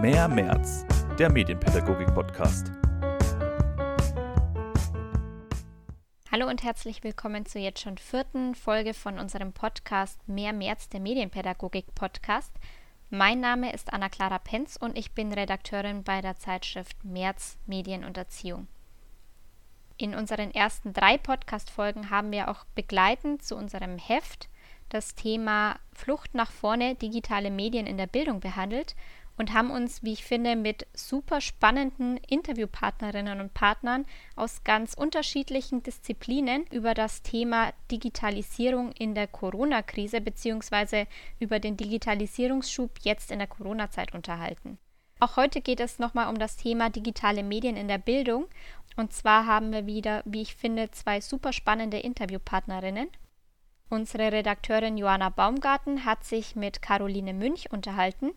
Mehr März, der Medienpädagogik-Podcast. Hallo und herzlich willkommen zur jetzt schon vierten Folge von unserem Podcast Mehr März, der Medienpädagogik-Podcast. Mein Name ist Anna-Clara Penz und ich bin Redakteurin bei der Zeitschrift März Medien und Erziehung. In unseren ersten drei Podcast-Folgen haben wir auch begleitend zu unserem Heft das Thema Flucht nach vorne, digitale Medien in der Bildung behandelt und haben uns, wie ich finde, mit super spannenden Interviewpartnerinnen und Partnern aus ganz unterschiedlichen Disziplinen über das Thema Digitalisierung in der Corona-Krise bzw. über den Digitalisierungsschub jetzt in der Corona-Zeit unterhalten. Auch heute geht es nochmal um das Thema digitale Medien in der Bildung. Und zwar haben wir wieder, wie ich finde, zwei super spannende Interviewpartnerinnen. Unsere Redakteurin Joanna Baumgarten hat sich mit Caroline Münch unterhalten.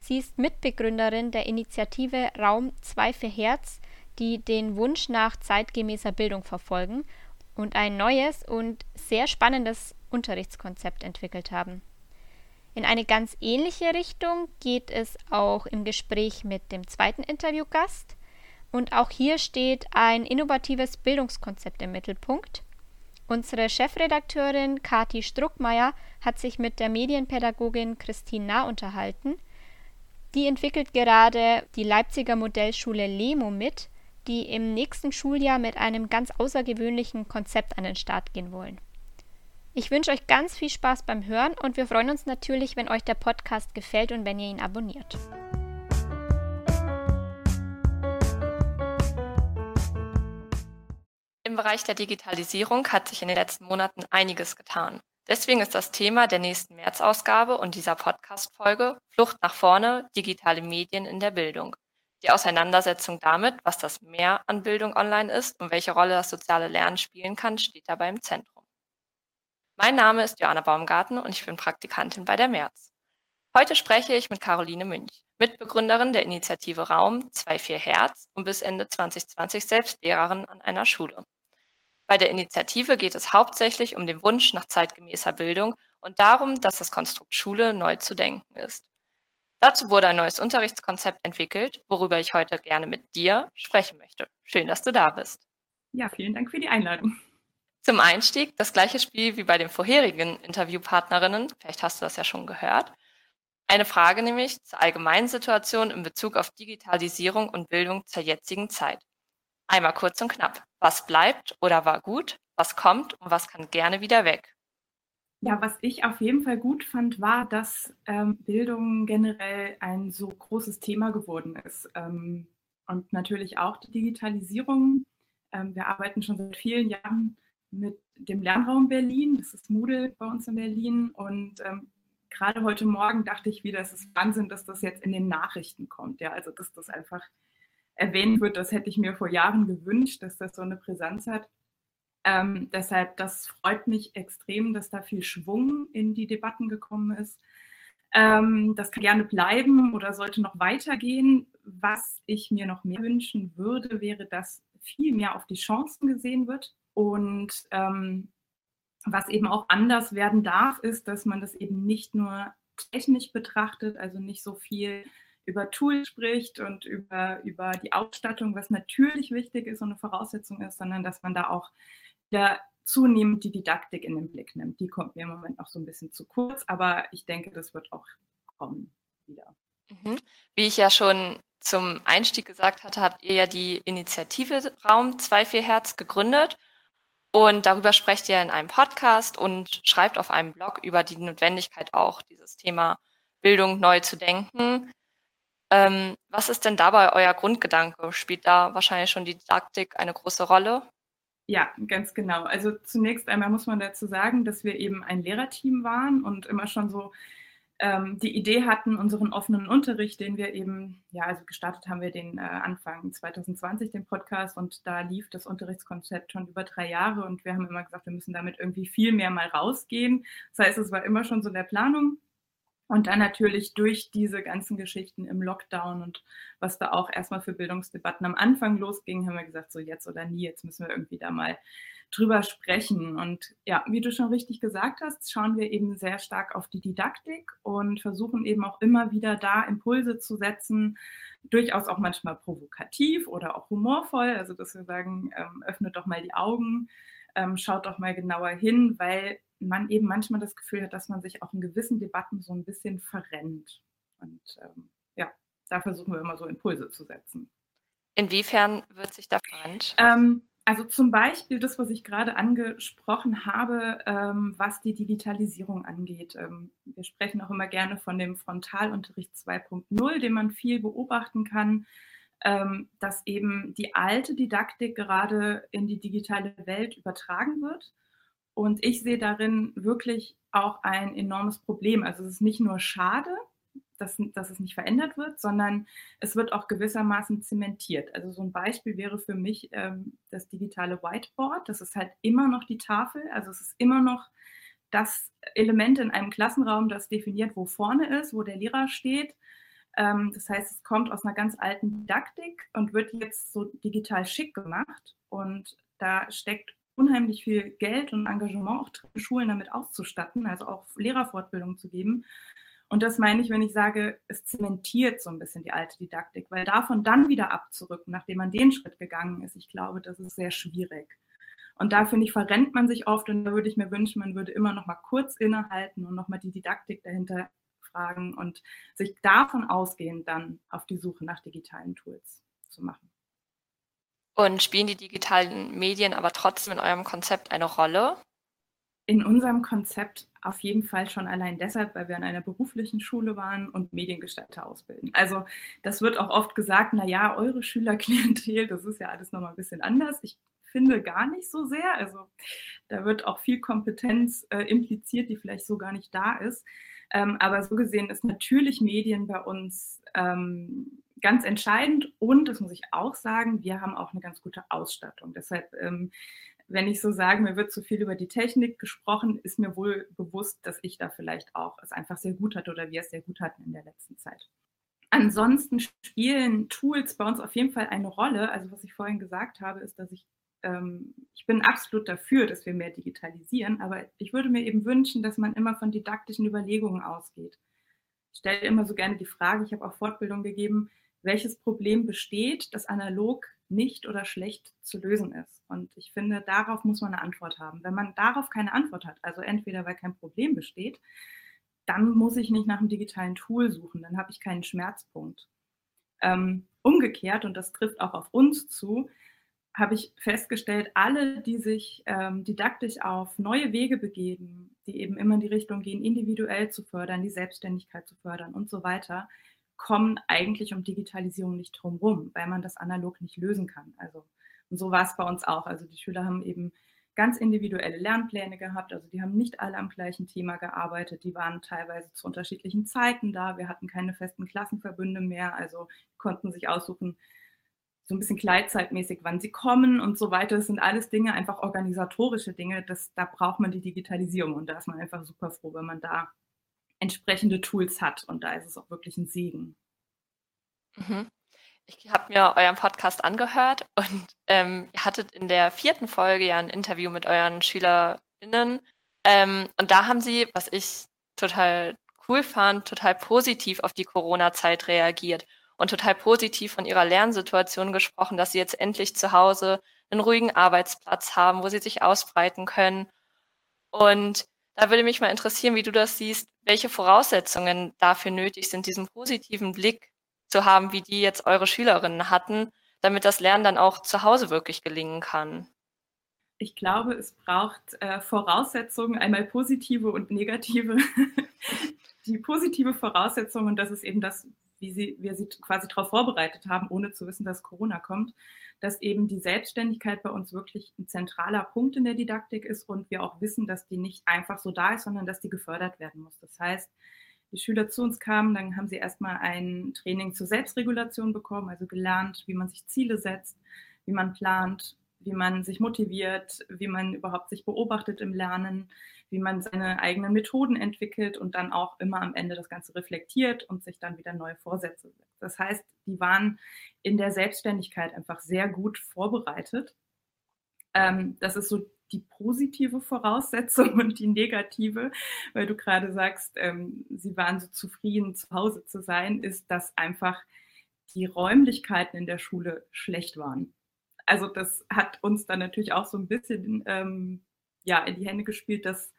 Sie ist Mitbegründerin der Initiative Raum 2 für Herz, die den Wunsch nach zeitgemäßer Bildung verfolgen und ein neues und sehr spannendes Unterrichtskonzept entwickelt haben. In eine ganz ähnliche Richtung geht es auch im Gespräch mit dem zweiten Interviewgast. Und auch hier steht ein innovatives Bildungskonzept im Mittelpunkt. Unsere Chefredakteurin Kati Struckmeier hat sich mit der Medienpädagogin Christine Nah unterhalten die entwickelt gerade die Leipziger Modellschule Lemo mit, die im nächsten Schuljahr mit einem ganz außergewöhnlichen Konzept an den Start gehen wollen. Ich wünsche euch ganz viel Spaß beim Hören und wir freuen uns natürlich, wenn euch der Podcast gefällt und wenn ihr ihn abonniert. Im Bereich der Digitalisierung hat sich in den letzten Monaten einiges getan. Deswegen ist das Thema der nächsten März-Ausgabe und dieser Podcast-Folge Flucht nach vorne, digitale Medien in der Bildung. Die Auseinandersetzung damit, was das Mehr an Bildung online ist und welche Rolle das soziale Lernen spielen kann, steht dabei im Zentrum. Mein Name ist Joanna Baumgarten und ich bin Praktikantin bei der März. Heute spreche ich mit Caroline Münch, Mitbegründerin der Initiative Raum 24 Herz und bis Ende 2020 selbst Lehrerin an einer Schule. Bei der Initiative geht es hauptsächlich um den Wunsch nach zeitgemäßer Bildung und darum, dass das Konstrukt Schule neu zu denken ist. Dazu wurde ein neues Unterrichtskonzept entwickelt, worüber ich heute gerne mit dir sprechen möchte. Schön, dass du da bist. Ja, vielen Dank für die Einladung. Zum Einstieg das gleiche Spiel wie bei den vorherigen Interviewpartnerinnen. Vielleicht hast du das ja schon gehört. Eine Frage nämlich zur allgemeinen Situation in Bezug auf Digitalisierung und Bildung zur jetzigen Zeit. Einmal kurz und knapp. Was bleibt oder war gut? Was kommt und was kann gerne wieder weg? Ja, was ich auf jeden Fall gut fand, war, dass ähm, Bildung generell ein so großes Thema geworden ist. Ähm, und natürlich auch die Digitalisierung. Ähm, wir arbeiten schon seit vielen Jahren mit dem Lernraum Berlin. Das ist Moodle bei uns in Berlin. Und ähm, gerade heute Morgen dachte ich wieder, es ist Wahnsinn, dass das jetzt in den Nachrichten kommt. Ja, also dass das einfach erwähnt wird, das hätte ich mir vor Jahren gewünscht, dass das so eine Präsenz hat. Ähm, deshalb, das freut mich extrem, dass da viel Schwung in die Debatten gekommen ist. Ähm, das kann gerne bleiben oder sollte noch weitergehen. Was ich mir noch mehr wünschen würde, wäre, dass viel mehr auf die Chancen gesehen wird. Und ähm, was eben auch anders werden darf, ist, dass man das eben nicht nur technisch betrachtet, also nicht so viel über Tools spricht und über, über die Ausstattung, was natürlich wichtig ist und eine Voraussetzung ist, sondern dass man da auch wieder zunehmend die Didaktik in den Blick nimmt. Die kommt mir im Moment noch so ein bisschen zu kurz, aber ich denke, das wird auch kommen wieder. Mhm. Wie ich ja schon zum Einstieg gesagt hatte, habt ihr ja die Initiative Raum 24 Hertz gegründet und darüber sprecht ihr in einem Podcast und schreibt auf einem Blog über die Notwendigkeit auch, dieses Thema Bildung neu zu denken. Ähm, was ist denn dabei euer Grundgedanke? Spielt da wahrscheinlich schon die Didaktik eine große Rolle? Ja, ganz genau. Also zunächst einmal muss man dazu sagen, dass wir eben ein Lehrerteam waren und immer schon so ähm, die Idee hatten, unseren offenen Unterricht, den wir eben, ja, also gestartet haben wir den äh, Anfang 2020, den Podcast, und da lief das Unterrichtskonzept schon über drei Jahre und wir haben immer gesagt, wir müssen damit irgendwie viel mehr mal rausgehen. Das heißt, es war immer schon so in der Planung Und dann natürlich durch diese ganzen Geschichten im Lockdown und was da auch erstmal für Bildungsdebatten am Anfang losging, haben wir gesagt, so jetzt oder nie, jetzt müssen wir irgendwie da mal drüber sprechen. Und ja, wie du schon richtig gesagt hast, schauen wir eben sehr stark auf die Didaktik und versuchen eben auch immer wieder da Impulse zu setzen, durchaus auch manchmal provokativ oder auch humorvoll. Also dass wir sagen, ähm, öffnet doch mal die Augen, ähm, schaut doch mal genauer hin, weil man eben manchmal das Gefühl hat, dass man sich auch in gewissen Debatten so ein bisschen verrennt. Und ähm, ja, da versuchen wir immer so Impulse zu setzen. Inwiefern wird sich da verrennt? Ähm, also zum Beispiel das, was ich gerade angesprochen habe, ähm, was die Digitalisierung angeht. Ähm, wir sprechen auch immer gerne von dem Frontalunterricht 2.0, den man viel beobachten kann, ähm, dass eben die alte Didaktik gerade in die digitale Welt übertragen wird und ich sehe darin wirklich auch ein enormes Problem. Also es ist nicht nur schade, dass, dass es nicht verändert wird, sondern es wird auch gewissermaßen zementiert. Also so ein Beispiel wäre für mich ähm, das digitale Whiteboard. Das ist halt immer noch die Tafel. Also es ist immer noch das Element in einem Klassenraum, das definiert, wo vorne ist, wo der Lehrer steht. Ähm, das heißt, es kommt aus einer ganz alten Didaktik und wird jetzt so digital schick gemacht. Und da steckt unheimlich viel Geld und Engagement auch Schulen damit auszustatten, also auch Lehrerfortbildung zu geben. Und das meine ich, wenn ich sage, es zementiert so ein bisschen die alte Didaktik, weil davon dann wieder abzurücken, nachdem man den Schritt gegangen ist, ich glaube, das ist sehr schwierig. Und da finde ich, verrennt man sich oft und da würde ich mir wünschen, man würde immer noch mal kurz innehalten und noch mal die Didaktik dahinter fragen und sich davon ausgehend dann auf die Suche nach digitalen Tools zu machen. Und spielen die digitalen Medien aber trotzdem in eurem Konzept eine Rolle? In unserem Konzept auf jeden Fall schon allein deshalb, weil wir an einer beruflichen Schule waren und Mediengestalter ausbilden. Also das wird auch oft gesagt, na ja, eure Schülerklientel, das ist ja alles nochmal ein bisschen anders. Ich finde gar nicht so sehr. Also da wird auch viel Kompetenz äh, impliziert, die vielleicht so gar nicht da ist. Ähm, aber so gesehen ist natürlich Medien bei uns ähm, ganz entscheidend und, das muss ich auch sagen, wir haben auch eine ganz gute Ausstattung. Deshalb, ähm, wenn ich so sage, mir wird zu viel über die Technik gesprochen, ist mir wohl bewusst, dass ich da vielleicht auch es einfach sehr gut hatte oder wir es sehr gut hatten in der letzten Zeit. Ansonsten spielen Tools bei uns auf jeden Fall eine Rolle. Also was ich vorhin gesagt habe, ist, dass ich, ähm, ich bin absolut dafür, dass wir mehr digitalisieren, aber ich würde mir eben wünschen, dass man immer von didaktischen Überlegungen ausgeht. Ich stelle immer so gerne die Frage, ich habe auch Fortbildung gegeben, welches Problem besteht, das analog nicht oder schlecht zu lösen ist. Und ich finde, darauf muss man eine Antwort haben. Wenn man darauf keine Antwort hat, also entweder weil kein Problem besteht, dann muss ich nicht nach einem digitalen Tool suchen, dann habe ich keinen Schmerzpunkt. Ähm, umgekehrt, und das trifft auch auf uns zu, habe ich festgestellt, alle, die sich ähm, didaktisch auf neue Wege begeben, die eben immer in die Richtung gehen, individuell zu fördern, die Selbstständigkeit zu fördern und so weiter, kommen eigentlich um Digitalisierung nicht drumherum, weil man das analog nicht lösen kann. Also, und so war es bei uns auch. Also die Schüler haben eben ganz individuelle Lernpläne gehabt. Also die haben nicht alle am gleichen Thema gearbeitet. Die waren teilweise zu unterschiedlichen Zeiten da. Wir hatten keine festen Klassenverbünde mehr. Also konnten sich aussuchen, so ein bisschen gleitzeitmäßig, wann sie kommen und so weiter. Das sind alles Dinge, einfach organisatorische Dinge. Das, da braucht man die Digitalisierung. Und da ist man einfach super froh, wenn man da entsprechende Tools hat. Und da ist es auch wirklich ein Segen. Mhm. Ich habe mir euren Podcast angehört und ähm, ihr hattet in der vierten Folge ja ein Interview mit euren SchülerInnen. Ähm, und da haben sie, was ich total cool fand, total positiv auf die Corona-Zeit reagiert und total positiv von ihrer Lernsituation gesprochen, dass sie jetzt endlich zu Hause einen ruhigen Arbeitsplatz haben, wo sie sich ausbreiten können. Und da würde mich mal interessieren, wie du das siehst, welche Voraussetzungen dafür nötig sind, diesen positiven Blick zu haben, wie die jetzt eure Schülerinnen hatten, damit das Lernen dann auch zu Hause wirklich gelingen kann. Ich glaube, es braucht äh, Voraussetzungen, einmal positive und negative. die positive Voraussetzung, und das ist eben das, wie sie, wir sie quasi darauf vorbereitet haben, ohne zu wissen, dass Corona kommt, dass eben die Selbstständigkeit bei uns wirklich ein zentraler Punkt in der Didaktik ist und wir auch wissen, dass die nicht einfach so da ist, sondern dass die gefördert werden muss. Das heißt, die Schüler zu uns kamen, dann haben sie erstmal ein Training zur Selbstregulation bekommen, also gelernt, wie man sich Ziele setzt, wie man plant, wie man sich motiviert, wie man überhaupt sich beobachtet im Lernen, wie man seine eigenen Methoden entwickelt und dann auch immer am Ende das Ganze reflektiert und sich dann wieder neue Vorsätze setzt. Das heißt, die waren in der Selbstständigkeit einfach sehr gut vorbereitet. Ähm, das ist so die positive Voraussetzung und die negative, weil du gerade sagst, ähm, sie waren so zufrieden, zu Hause zu sein, ist, dass einfach die Räumlichkeiten in der Schule schlecht waren. Also das hat uns dann natürlich auch so ein bisschen ähm, ja, in die Hände gespielt, dass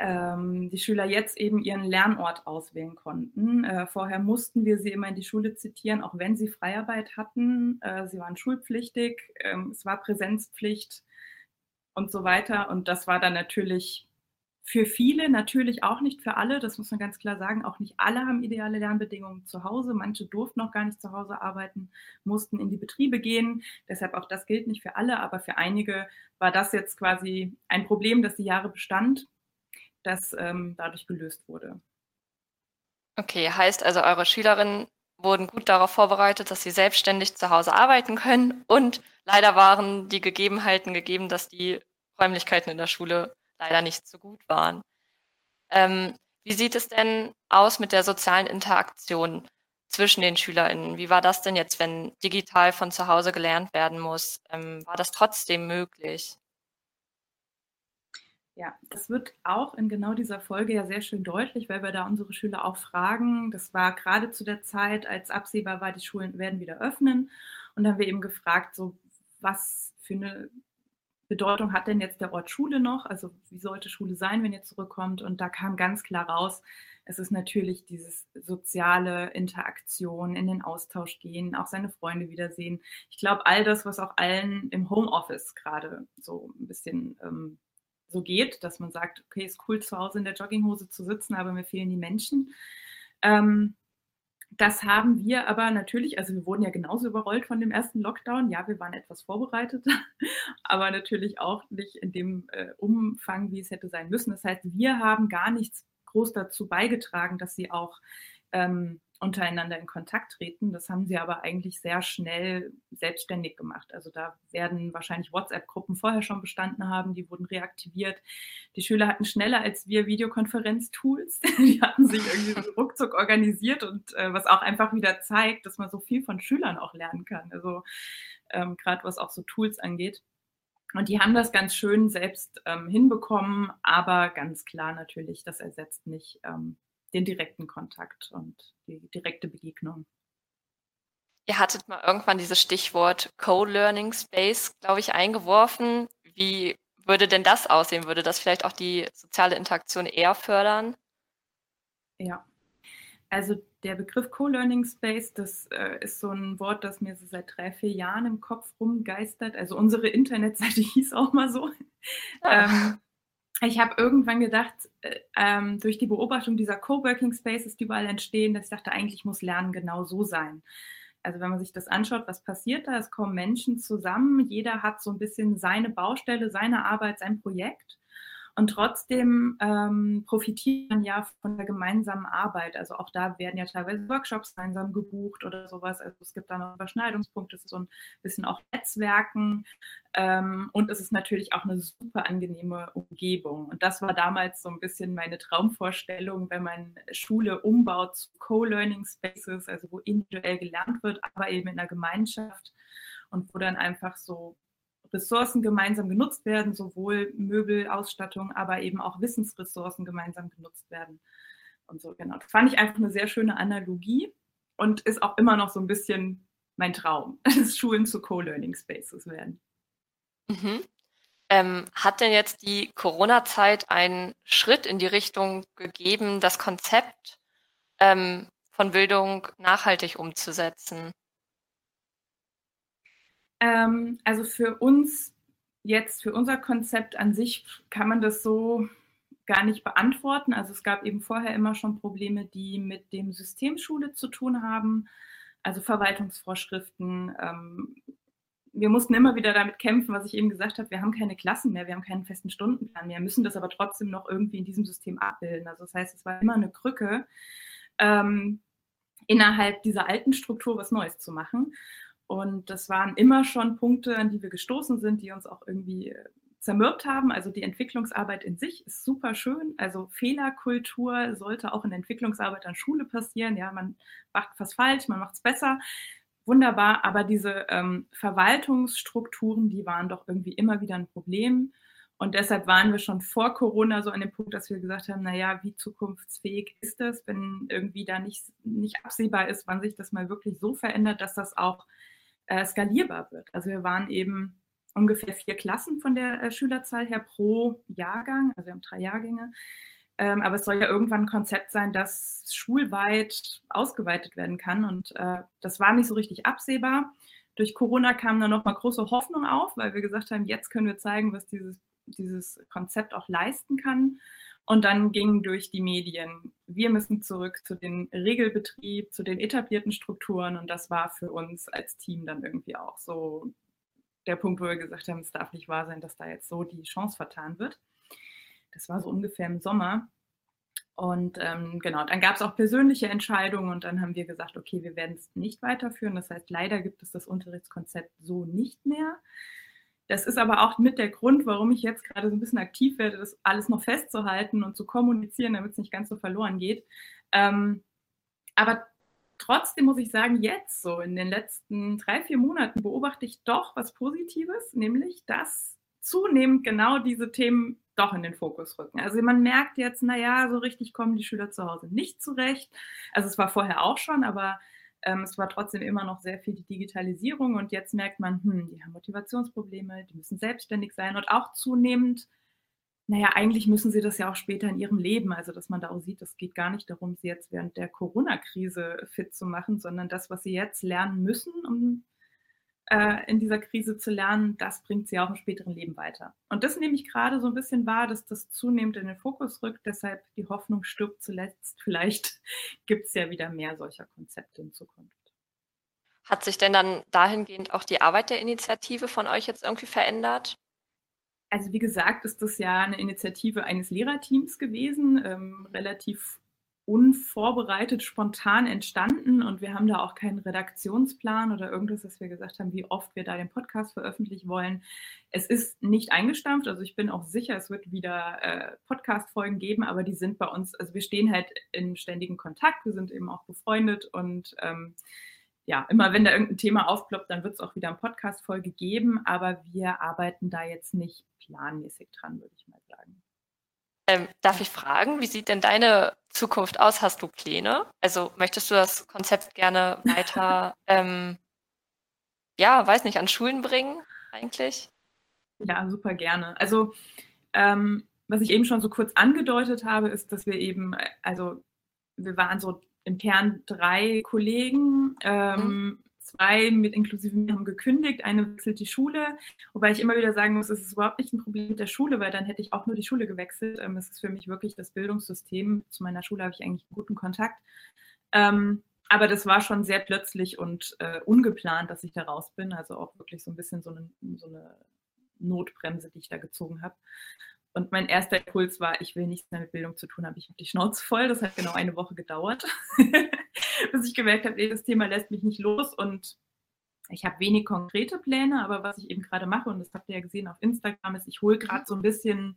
die Schüler jetzt eben ihren Lernort auswählen konnten. Äh, vorher mussten wir sie immer in die Schule zitieren, auch wenn sie Freiarbeit hatten. Äh, sie waren schulpflichtig, ähm, es war Präsenzpflicht und so weiter. Und das war dann natürlich für viele, natürlich auch nicht für alle, das muss man ganz klar sagen, auch nicht alle haben ideale Lernbedingungen zu Hause. Manche durften noch gar nicht zu Hause arbeiten, mussten in die Betriebe gehen. Deshalb auch das gilt nicht für alle, aber für einige war das jetzt quasi ein Problem, das die Jahre bestand, das ähm, dadurch gelöst wurde. Okay, heißt also, eure Schülerinnen wurden gut darauf vorbereitet, dass sie selbstständig zu Hause arbeiten können und leider waren die Gegebenheiten gegeben, dass die Räumlichkeiten in der Schule leider nicht so gut waren. Ähm, wie sieht es denn aus mit der sozialen Interaktion zwischen den SchülerInnen? Wie war das denn jetzt, wenn digital von zu Hause gelernt werden muss? Ähm, war das trotzdem möglich? Ja, das wird auch in genau dieser Folge ja sehr schön deutlich, weil wir da unsere Schüler auch fragen. Das war gerade zu der Zeit, als absehbar war, die Schulen werden wieder öffnen. Und dann haben wir eben gefragt, so was für eine Bedeutung hat denn jetzt der Ort Schule noch? Also wie sollte Schule sein, wenn ihr zurückkommt? Und da kam ganz klar raus, es ist natürlich dieses soziale Interaktion, in den Austausch gehen, auch seine Freunde wiedersehen. Ich glaube, all das, was auch allen im Homeoffice gerade so ein bisschen ähm, so geht, dass man sagt, okay, ist cool zu Hause in der Jogginghose zu sitzen, aber mir fehlen die Menschen. Ähm, das haben wir aber natürlich, also wir wurden ja genauso überrollt von dem ersten Lockdown. Ja, wir waren etwas vorbereitet, aber natürlich auch nicht in dem äh, Umfang, wie es hätte sein müssen. Das heißt, wir haben gar nichts groß dazu beigetragen, dass sie auch ähm, untereinander in Kontakt treten. Das haben sie aber eigentlich sehr schnell selbstständig gemacht. Also da werden wahrscheinlich WhatsApp-Gruppen vorher schon bestanden haben, die wurden reaktiviert. Die Schüler hatten schneller als wir Videokonferenz-Tools. Die hatten sich irgendwie ruckzuck organisiert und äh, was auch einfach wieder zeigt, dass man so viel von Schülern auch lernen kann. Also ähm, gerade was auch so Tools angeht. Und die haben das ganz schön selbst ähm, hinbekommen, aber ganz klar natürlich, das ersetzt nicht ähm, den direkten Kontakt und die direkte Begegnung. Ihr hattet mal irgendwann dieses Stichwort Co-Learning Space, glaube ich, eingeworfen. Wie würde denn das aussehen? Würde das vielleicht auch die soziale Interaktion eher fördern? Ja, also der Begriff Co-Learning Space, das äh, ist so ein Wort, das mir so seit drei, vier Jahren im Kopf rumgeistert. Also unsere Internetseite hieß auch mal so. Ah. Ähm, ich habe irgendwann gedacht, äh, ähm, durch die Beobachtung dieser Coworking Spaces, die überall entstehen, dass ich dachte, eigentlich muss Lernen genau so sein. Also wenn man sich das anschaut, was passiert da? Es kommen Menschen zusammen, jeder hat so ein bisschen seine Baustelle, seine Arbeit, sein Projekt. Und trotzdem ähm, profitiert man ja von der gemeinsamen Arbeit. Also auch da werden ja teilweise Workshops gemeinsam gebucht oder sowas. Also es gibt da noch Überschneidungspunkte, es ist so ein bisschen auch Netzwerken. Ähm, und es ist natürlich auch eine super angenehme Umgebung. Und das war damals so ein bisschen meine Traumvorstellung, wenn man Schule umbaut zu Co-Learning Spaces, also wo individuell gelernt wird, aber eben in der Gemeinschaft und wo dann einfach so Ressourcen gemeinsam genutzt werden, sowohl Möbel, Ausstattung, aber eben auch Wissensressourcen gemeinsam genutzt werden. Und so, genau. Das fand ich einfach eine sehr schöne Analogie und ist auch immer noch so ein bisschen mein Traum, dass Schulen zu Co-Learning Spaces werden. Mhm. Ähm, hat denn jetzt die Corona-Zeit einen Schritt in die Richtung gegeben, das Konzept ähm, von Bildung nachhaltig umzusetzen? Ähm, also für uns jetzt, für unser Konzept an sich kann man das so gar nicht beantworten. Also es gab eben vorher immer schon Probleme, die mit dem System Schule zu tun haben, also Verwaltungsvorschriften. Ähm, wir mussten immer wieder damit kämpfen, was ich eben gesagt habe, wir haben keine Klassen mehr, wir haben keinen festen Stundenplan mehr, müssen das aber trotzdem noch irgendwie in diesem System abbilden. Also das heißt, es war immer eine Krücke, ähm, innerhalb dieser alten Struktur was Neues zu machen. Und das waren immer schon Punkte, an die wir gestoßen sind, die uns auch irgendwie äh, zermürbt haben. Also die Entwicklungsarbeit in sich ist super schön. Also Fehlerkultur sollte auch in Entwicklungsarbeit an Schule passieren. Ja, man macht was falsch, man macht es besser. Wunderbar, aber diese ähm, Verwaltungsstrukturen, die waren doch irgendwie immer wieder ein Problem. Und deshalb waren wir schon vor Corona so an dem Punkt, dass wir gesagt haben, naja, wie zukunftsfähig ist das, wenn irgendwie da nicht, nicht absehbar ist, wann sich das mal wirklich so verändert, dass das auch äh, skalierbar wird. Also wir waren eben ungefähr vier Klassen von der äh, Schülerzahl her pro Jahrgang, also wir haben drei Jahrgänge. Ähm, aber es soll ja irgendwann ein Konzept sein, das schulweit ausgeweitet werden kann. Und äh, das war nicht so richtig absehbar. Durch Corona kam dann nochmal große Hoffnung auf, weil wir gesagt haben, jetzt können wir zeigen, was dieses, dieses Konzept auch leisten kann. Und dann ging durch die Medien, wir müssen zurück zu den Regelbetrieb, zu den etablierten Strukturen. Und das war für uns als Team dann irgendwie auch so der Punkt, wo wir gesagt haben, es darf nicht wahr sein, dass da jetzt so die Chance vertan wird. Das war so ungefähr im Sommer. Und ähm, genau, dann gab es auch persönliche Entscheidungen und dann haben wir gesagt, okay, wir werden es nicht weiterführen. Das heißt, leider gibt es das Unterrichtskonzept so nicht mehr. Das ist aber auch mit der Grund, warum ich jetzt gerade so ein bisschen aktiv werde, das alles noch festzuhalten und zu kommunizieren, damit es nicht ganz so verloren geht. Ähm, aber trotzdem muss ich sagen, jetzt so in den letzten drei, vier Monaten beobachte ich doch was Positives, nämlich dass zunehmend genau diese Themen doch in den Fokus rücken. Also man merkt jetzt, naja, so richtig kommen die Schüler zu Hause nicht zurecht. Also es war vorher auch schon, aber ähm, es war trotzdem immer noch sehr viel die Digitalisierung und jetzt merkt man, hm, die haben Motivationsprobleme, die müssen selbstständig sein und auch zunehmend naja, eigentlich müssen sie das ja auch später in ihrem Leben, also dass man da auch sieht, es geht gar nicht darum, sie jetzt während der Corona-Krise fit zu machen, sondern das, was sie jetzt lernen müssen, um äh, in dieser Krise zu lernen, das bringt sie auch im späteren Leben weiter. Und das nehme ich gerade so ein bisschen wahr, dass das zunehmend in den Fokus rückt, deshalb die Hoffnung stirbt zuletzt. Vielleicht gibt es ja wieder mehr solcher Konzepte in Zukunft. Hat sich denn dann dahingehend auch die Arbeit der Initiative von euch jetzt irgendwie verändert? Also wie gesagt, ist das ja eine Initiative eines Lehrerteams gewesen, ähm, relativ unvorbereitet, spontan entstanden und wir haben da auch keinen Redaktionsplan oder irgendwas, dass wir gesagt haben, wie oft wir da den Podcast veröffentlichen wollen. Es ist nicht eingestampft, also ich bin auch sicher, es wird wieder äh, Podcast-Folgen geben, aber die sind bei uns, also wir stehen halt in ständigen Kontakt, wir sind eben auch befreundet und ähm, ja, immer wenn da irgendein Thema aufploppt, dann wird es auch wieder eine Podcast-Folge geben, aber wir arbeiten da jetzt nicht planmäßig dran, würde ich mal sagen. Ähm, darf ich fragen, wie sieht denn deine Zukunft aus? Hast du Pläne? Also möchtest du das Konzept gerne weiter, ähm, ja, weiß nicht, an Schulen bringen eigentlich? Ja, super gerne. Also ähm, was ich eben schon so kurz angedeutet habe, ist, dass wir eben, äh, also wir waren so im Kern drei Kollegen. Ähm, mhm. Zwei mit inklusive mir haben gekündigt, eine wechselt die Schule, wobei ich immer wieder sagen muss, es ist überhaupt nicht ein Problem mit der Schule, weil dann hätte ich auch nur die Schule gewechselt. Ähm, es ist für mich wirklich das Bildungssystem. Zu meiner Schule habe ich eigentlich einen guten Kontakt. Ähm, aber das war schon sehr plötzlich und äh, ungeplant, dass ich da raus bin. Also auch wirklich so ein bisschen so eine, so eine Notbremse, die ich da gezogen habe. Und mein erster Impuls war, ich will nichts mehr mit Bildung zu tun haben. Ich habe die Schnauze voll. Das hat genau eine Woche gedauert, bis ich gemerkt habe, nee, das Thema lässt mich nicht los. Und ich habe wenig konkrete Pläne, aber was ich eben gerade mache, und das habt ihr ja gesehen auf Instagram, ist, ich hole gerade mhm. so ein bisschen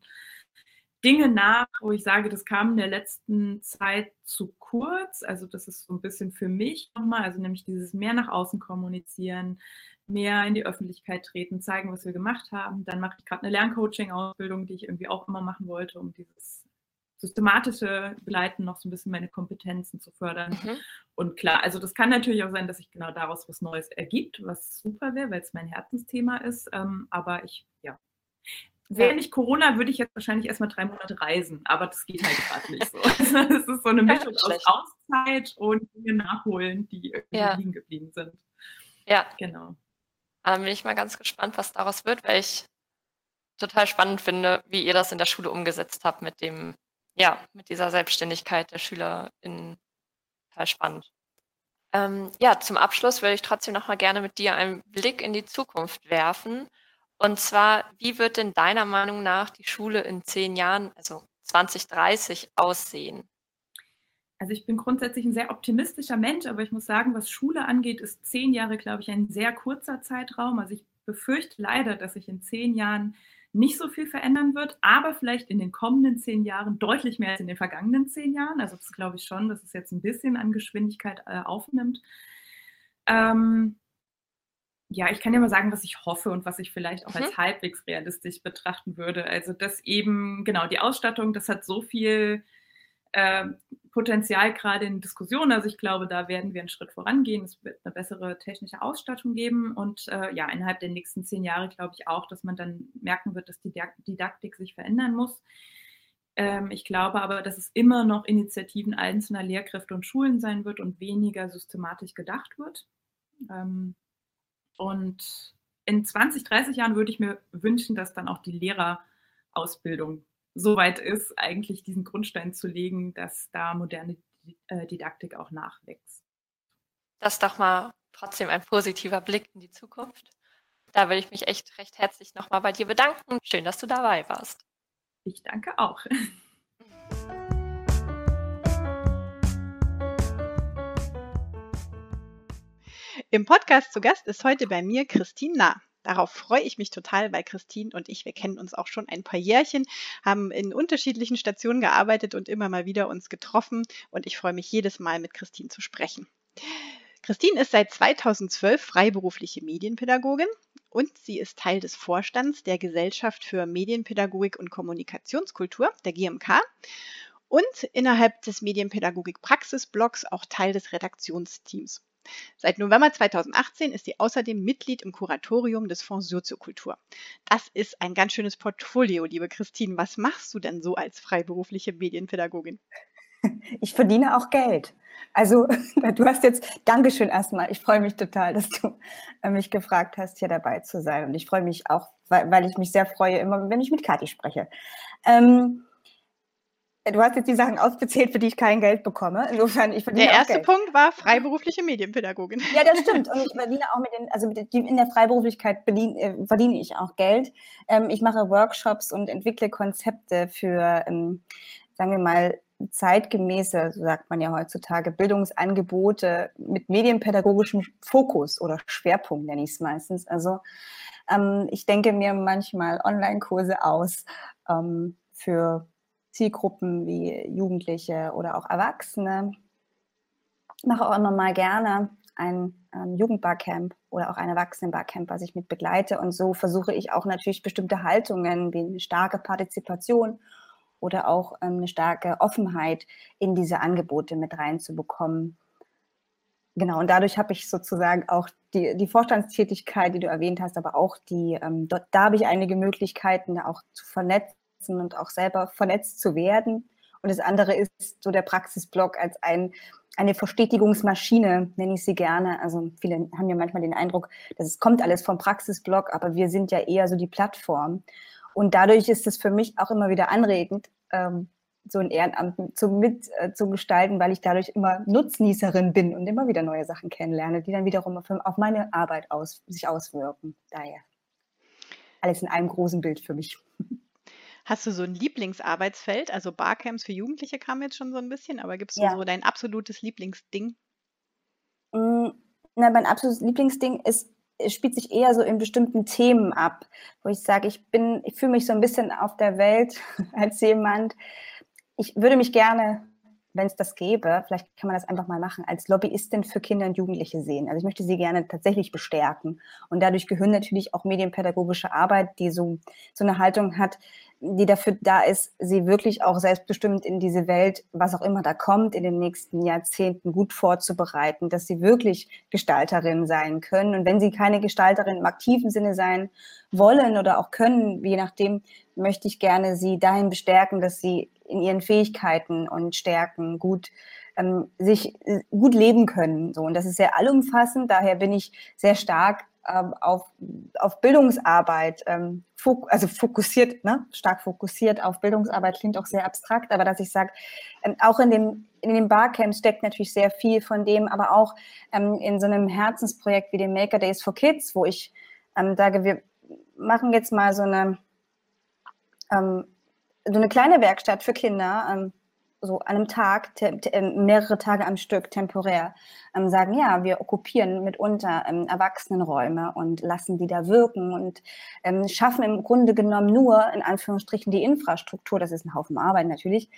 Dinge nach, wo ich sage, das kam in der letzten Zeit zu kurz. Also das ist so ein bisschen für mich nochmal, also nämlich dieses mehr nach außen kommunizieren, mehr in die Öffentlichkeit treten, zeigen, was wir gemacht haben. Dann mache ich gerade eine Lerncoaching-Ausbildung, die ich irgendwie auch immer machen wollte, um dieses systematische Begleiten noch so ein bisschen meine Kompetenzen zu fördern. Mhm. Und klar, also das kann natürlich auch sein, dass sich genau daraus was Neues ergibt, was super wäre, weil es mein Herzensthema ist. Ähm, aber ich, ja. Wäre nicht Corona, würde ich jetzt wahrscheinlich erstmal drei Monate reisen, aber das geht halt gerade nicht so. Es ist so eine Mischung ja, aus Auszeit und Dinge nachholen, die irgendwie ja. liegen geblieben sind. Ja. Genau. Dann bin ich mal ganz gespannt, was daraus wird, weil ich total spannend finde, wie ihr das in der Schule umgesetzt habt mit dem, ja, mit dieser Selbstständigkeit der SchülerInnen. Total spannend. Ähm, ja, zum Abschluss würde ich trotzdem noch mal gerne mit dir einen Blick in die Zukunft werfen. Und zwar, wie wird denn deiner Meinung nach die Schule in zehn Jahren, also 2030, aussehen? Also ich bin grundsätzlich ein sehr optimistischer Mensch, aber ich muss sagen, was Schule angeht, ist zehn Jahre, glaube ich, ein sehr kurzer Zeitraum. Also ich befürchte leider, dass sich in zehn Jahren nicht so viel verändern wird, aber vielleicht in den kommenden zehn Jahren deutlich mehr als in den vergangenen zehn Jahren. Also das glaube ich schon, dass es jetzt ein bisschen an Geschwindigkeit äh, aufnimmt. Ähm, ja, ich kann ja mal sagen, was ich hoffe und was ich vielleicht auch mhm. als halbwegs realistisch betrachten würde. Also, dass eben, genau, die Ausstattung, das hat so viel äh, Potenzial gerade in Diskussionen. Also, ich glaube, da werden wir einen Schritt vorangehen. Es wird eine bessere technische Ausstattung geben. Und äh, ja, innerhalb der nächsten zehn Jahre glaube ich auch, dass man dann merken wird, dass die Didaktik sich verändern muss. Ähm, ich glaube aber, dass es immer noch Initiativen einzelner Lehrkräfte und Schulen sein wird und weniger systematisch gedacht wird. Ähm, und in 20, 30 Jahren würde ich mir wünschen, dass dann auch die Lehrerausbildung so weit ist, eigentlich diesen Grundstein zu legen, dass da moderne äh, Didaktik auch nachwächst. Das ist doch mal trotzdem ein positiver Blick in die Zukunft. Da will ich mich echt recht herzlich nochmal bei dir bedanken. Schön, dass du dabei warst. Ich danke auch. Im Podcast zu Gast ist heute bei mir Christine Nah. Darauf freue ich mich total, weil Christine und ich, wir kennen uns auch schon ein paar Jährchen, haben in unterschiedlichen Stationen gearbeitet und immer mal wieder uns getroffen und ich freue mich jedes Mal mit Christine zu sprechen. Christine ist seit 2012 freiberufliche Medienpädagogin und sie ist Teil des Vorstands der Gesellschaft für Medienpädagogik und Kommunikationskultur, der GMK, und innerhalb des Medienpädagogik Praxisblocks auch Teil des Redaktionsteams. Seit November 2018 ist sie außerdem Mitglied im Kuratorium des Fonds Soziokultur. Das ist ein ganz schönes Portfolio, liebe Christine. Was machst du denn so als freiberufliche Medienpädagogin? Ich verdiene auch Geld. Also du hast jetzt, Dankeschön erstmal. Ich freue mich total, dass du äh, mich gefragt hast, hier dabei zu sein. Und ich freue mich auch, weil, ich mich sehr freue, immer wenn ich mit Kathi spreche. Ähm, Du hast jetzt die Sachen ausgezählt, für die ich kein Geld bekomme. Insofern, ich verdiene Der erste Geld. Punkt war freiberufliche Medienpädagogin. Ja, das stimmt. Und ich verdiene auch mit den, also mit in der Freiberuflichkeit verdiene, äh, verdiene ich auch Geld. Ähm, ich mache Workshops und entwickle Konzepte für, ähm, sagen wir mal, zeitgemäße, so sagt man ja heutzutage, Bildungsangebote mit medienpädagogischem Fokus oder Schwerpunkt nenne ich es meistens. Also ähm, ich denke mir manchmal Online-Kurse aus für Zielgruppen wie Jugendliche oder auch Erwachsene. Ich mache auch immer mal gerne ein ähm, Jugendbarcamp oder auch ein Erwachsenenbarcamp, was ich mit begleite. Und so versuche ich auch natürlich bestimmte Haltungen wie eine starke Partizipation oder auch ähm, eine starke Offenheit in diese Angebote mit reinzubekommen. Genau, und dadurch habe ich sozusagen auch die, die Vorstandstätigkeit, die du erwähnt hast, aber auch die, ähm, dort, da habe ich einige Möglichkeiten, auch zu vernetzen vernetzen und auch selber vernetzt zu werden. Und das andere ist so der Praxisblock als ein, eine Verstetigungsmaschine, nenne ich sie gerne. Also viele haben ja manchmal den Eindruck, dass es kommt alles vom Praxisblock, aber wir sind ja eher so die Plattform. Und dadurch ist es für mich auch immer wieder anregend, ähm, so ein Ehrenamt zu, mit äh, zu gestalten, weil ich dadurch immer Nutznießerin bin und immer wieder neue Sachen kennenlerne, die dann wiederum auf, auf meine Arbeit aus, sich auswirken. Daher alles in einem großen Bild für mich. Hast du so ein Lieblingsarbeitsfeld? Also Barcamps für Jugendliche kam jetzt schon so ein bisschen, aber gibst du Ja. so dein absolutes Lieblingsding? Hm, na, mein absolutes Lieblingsding ist es spielt sich eher so in bestimmten Themen ab, wo ich sage, ich bin ich fühle mich so ein bisschen auf der Welt als jemand ich würde mich gerne wenn es das gäbe, vielleicht kann man das einfach mal machen, als Lobbyistin für Kinder und Jugendliche sehen. Also ich möchte sie gerne tatsächlich bestärken. Und dadurch gehören natürlich auch medienpädagogische Arbeit, die so, so eine Haltung hat, die dafür da ist, sie wirklich auch selbstbestimmt in diese Welt, was auch immer da kommt, in den nächsten Jahrzehnten gut vorzubereiten, dass sie wirklich Gestalterin sein können. Und wenn sie keine Gestalterin im aktiven Sinne sein wollen oder auch können, je nachdem, möchte ich gerne sie dahin bestärken, dass sie in ihren Fähigkeiten und Stärken gut ähm, sich äh, gut leben können. So und das ist sehr allumfassend. Daher bin ich sehr stark ähm, auf, auf Bildungsarbeit, ähm, fok also fokussiert, ne? stark fokussiert auf Bildungsarbeit klingt auch sehr abstrakt, aber dass ich sage, ähm, auch in dem in den Barcamps steckt natürlich sehr viel von dem, aber auch ähm, in so einem Herzensprojekt wie dem Maker Days for Kids, wo ich ähm, sage, wir machen jetzt mal so eine ähm, so eine kleine Werkstatt für Kinder, ähm, so an einem Tag, äh, mehrere Tage am Stück temporär, ähm, sagen, ja, wir okkupieren mitunter ähm, Erwachsenenräume und lassen die da wirken und ähm, schaffen im Grunde genommen nur, in Anführungsstrichen, die Infrastruktur, das ist ein Haufen Arbeit natürlich,